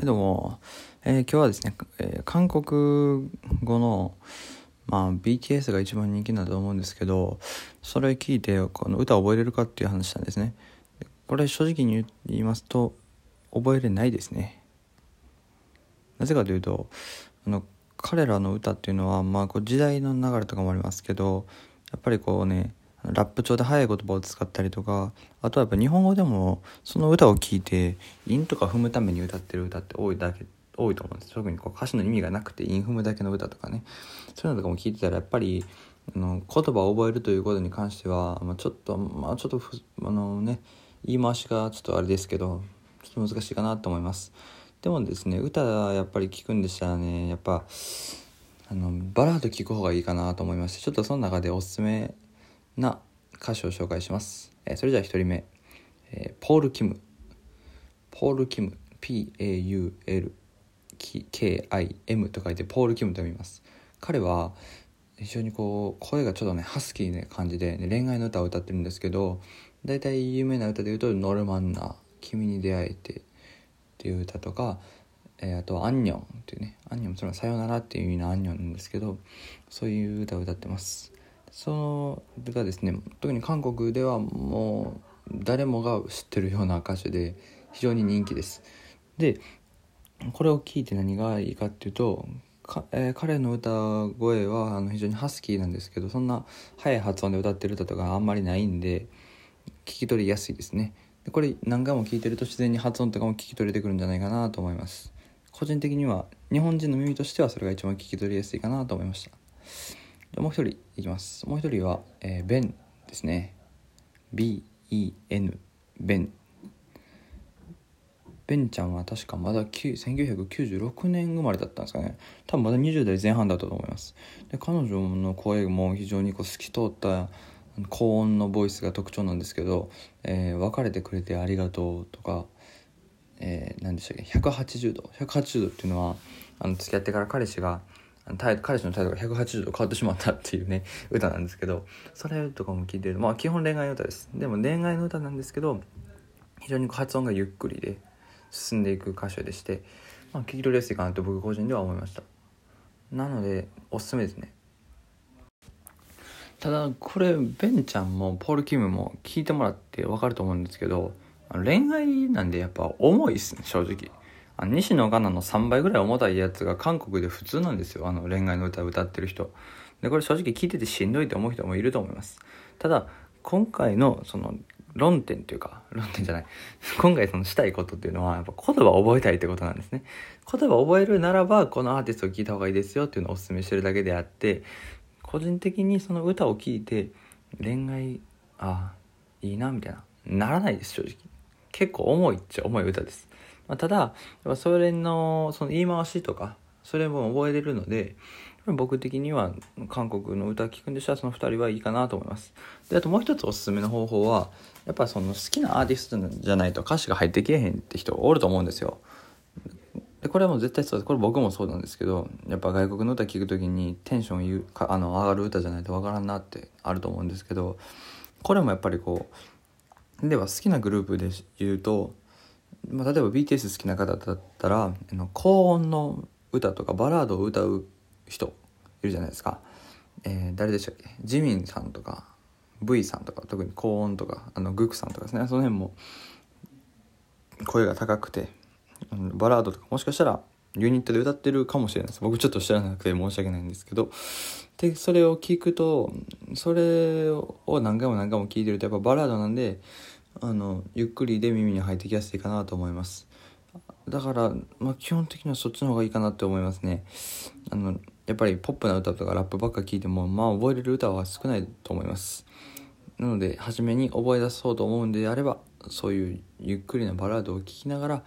はいどうも、えー今日はですね、えー韓国語の、まあ、BTS が一番人気だと思うんですけどそれ聞いてこの歌覚えれるかっていう話なんですね。これ正直に言いますと覚えれないですね。なぜかというとあの彼らの歌っていうのは、まあ、こう時代の流れとかもありますけどやっぱりこうねラップ調で速い言葉を使ったりとかあとはやっぱ日本語でもその歌を聴いて韻とか踏むために歌ってる歌って多いだけ多いと思うんです。特にこう歌詞の意味がなくて韻踏むだけの歌とかね。そういうのとかも聞いてたらやっぱりあの言葉を覚えるということに関しては、まあ、ちょっとまあちょっとふあのね言い回しがちょっとあれですけどちょっと難しいかなと思います。でもですね歌やっぱり聞くんでしたらねやっぱあのバラード聞く方がいいかなと思いましてちょっとその中でおすすめな歌手を紹介します、えーそれじゃあ1人目、えーポール・キム。ポール・キム。P-A-U-L-K-I-M と書いてポール・キムと読みます。彼は非常にこう声がちょっとねハスキーな感じで、ね、恋愛の歌を歌ってるんですけど大体有名な歌で言うと「ノルマンナ」「君に出会えて」っていう歌とか、えーあと「アンニョン」っていうね「アンニョン」それは「さよなら」っていう意味の「アンニョン」なんですけどそういう歌を歌ってます。そのがですね特に韓国ではもう誰もが知ってるような歌手で非常に人気です。でこれを聞いて何がいいかっていうとか、えー彼の歌声はあの非常にハスキーなんですけどそんな速い発音で歌ってる歌とかあんまりないんで聞き取りやすいですね。でこれ何回も聞いてると自然に発音とかも聞き取れてくるんじゃないかなと思います。個人的には日本人の耳としてはそれが一番聞き取りやすいかなと思いました。でもう一人いきます。もう一人は、えーベンですね。B-E-N ベン。ベンちゃんは確かまだ1996年生まれだったんですかね。多分まだ20代前半だったと思います。で彼女の声も非常にこう透き通った高音のボイスが特徴なんですけど「えー別れてくれてありがとう」とか、えー何でしたっけ？180度。180度っていうのはあの付き合ってから彼氏が態度彼氏の態度が180度変わってしまったっていうね 歌なんですけどそれとかも聞いてる。まあ基本恋愛の歌です。でも恋愛の歌なんですけど非常に発音がゆっくりで進んでいく歌手でして、まあ、聞き取りやすいかなと僕個人では思いました。なのでおすすめですね。ただこれベンちゃんもポール・キムも聞いてもらって分かると思うんですけど恋愛なんでやっぱ重いっすね正直。あの西野カナの3倍ぐらい重たいやつが韓国で普通なんですよ。あの恋愛の歌を歌ってる人。でこれ正直聞いててしんどいと思う人もいると思います。ただ今回のその論点というか論点じゃない。今回そのしたいことっていうのはやっぱ言葉を覚えたいってことなんですね。言葉を覚えるならばこのアーティストを聞いた方がいいですよっていうのをお勧めしてるだけであって個人的にその歌を聴いて恋愛あいいなみたいなならないです正直。結構重いっちゃ重い歌です、まあ、ただやっぱそれのその言い回しとかそれも覚えれるので僕的には韓国の歌聴くんでしたらその2人はいいかなと思います。であともう一つおすすめの方法はやっぱその好きなアーティストじゃないと歌詞が入ってけえへんって人おると思うんですよ。でこれはもう絶対そうです。これ僕もそうなんですけどやっぱ外国の歌聴く時にテンションゆかあの上がる歌じゃないとわからんなってあると思うんですけどこれもやっぱりこうでは好きなグループで言うと、まあ、例えば BTS 好きな方だったらあの高音の歌とかバラードを歌う人いるじゃないですか、えー誰でしたっけ？ジミンさんとか V さんとか特に高音とかあのグクさんとかですね。その辺も声が高くてバラードとかもしかしたらユニットで歌ってるかもしれないです。僕ちょっと知らなくて申し訳ないんですけど。でそれを聞くとそれを何回も何回も聞いてるとやっぱバラードなんであのゆっくりで耳に入ってきやすいかなと思います。だから、まあ、基本的にはそっちの方がいいかなって思いますね。あのやっぱりポップな歌とかラップばっか聞いてもまあ覚えれる歌は少ないと思います。なので初めに覚え出そうと思うんであればそういうゆっくりなバラードを聴きながら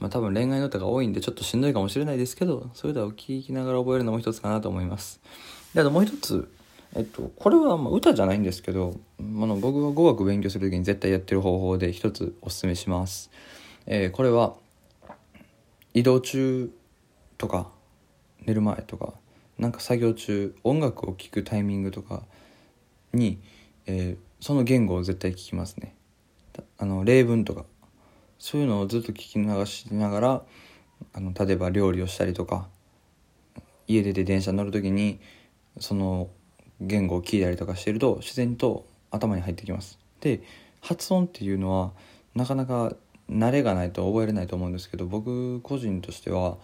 まあ多分恋愛の歌が多いんでちょっとしんどいかもしれないですけどそういう歌を聴きながら覚えるのも一つかなと思います。であともう一つえっと、これはま歌じゃないんですけど、あの僕が語学勉強する時に絶対やってる方法で一つおすすめします。えーこれは移動中とか寝る前とかなんか作業中音楽を聴くタイミングとかに、えーその言語を絶対聞きますねあの例文とかそういうのをずっと聞き流しながらあの例えば料理をしたりとか家出て電車乗る時にその言語を聞いたりとかしてると自然と頭に入ってきます。で発音っていうのはなかなか慣れがないと覚えれないと思うんですけど僕個人としては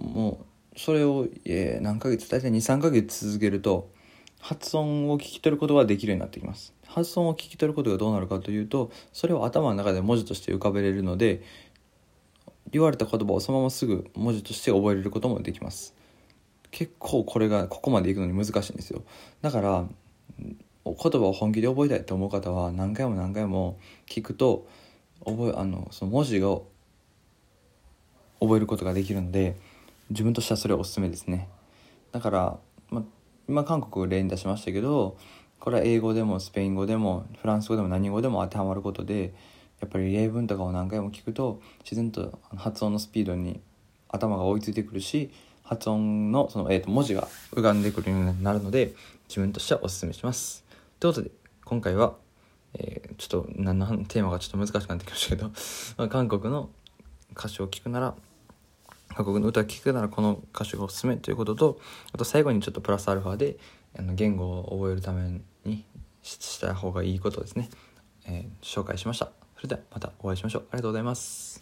もうそれを、えー、何ヶ月大体23ヶ月続けると発音を聞き取ることができるようになってきます。発音を聞き取ることがどうなるかというとそれを頭の中で文字として浮かべれるので言われた言葉をそのまますぐ文字として覚えれることもできます。結構これがここまでいくのに難しいんですよ。だから言葉を本気で覚えたいと思う方は何回も何回も聞くと覚えあのその文字を覚えることができるので自分としてはそれはおすすめですね。だから、ま、今韓国例に出しましたけどこれは英語でもスペイン語でもフランス語でも何語でも当てはまることでやっぱり例文とかを何回も聞くと自然と発音のスピードに頭が追いついてくるし発音のその、えー、と文字が浮かんでくるようになるので自分としてはおすすめします。ということで今回は、えー、ちょっと何のテーマがちょっと難しくなってきましたけど、まあ、韓国の歌詞を聴くなら韓国の歌を聴くならこの歌手がおすすめということとあと最後にちょっとプラスアルファであの言語を覚えるためにした方がいいことですね、えー、紹介しました。それではまたお会いしましょう。ありがとうございます。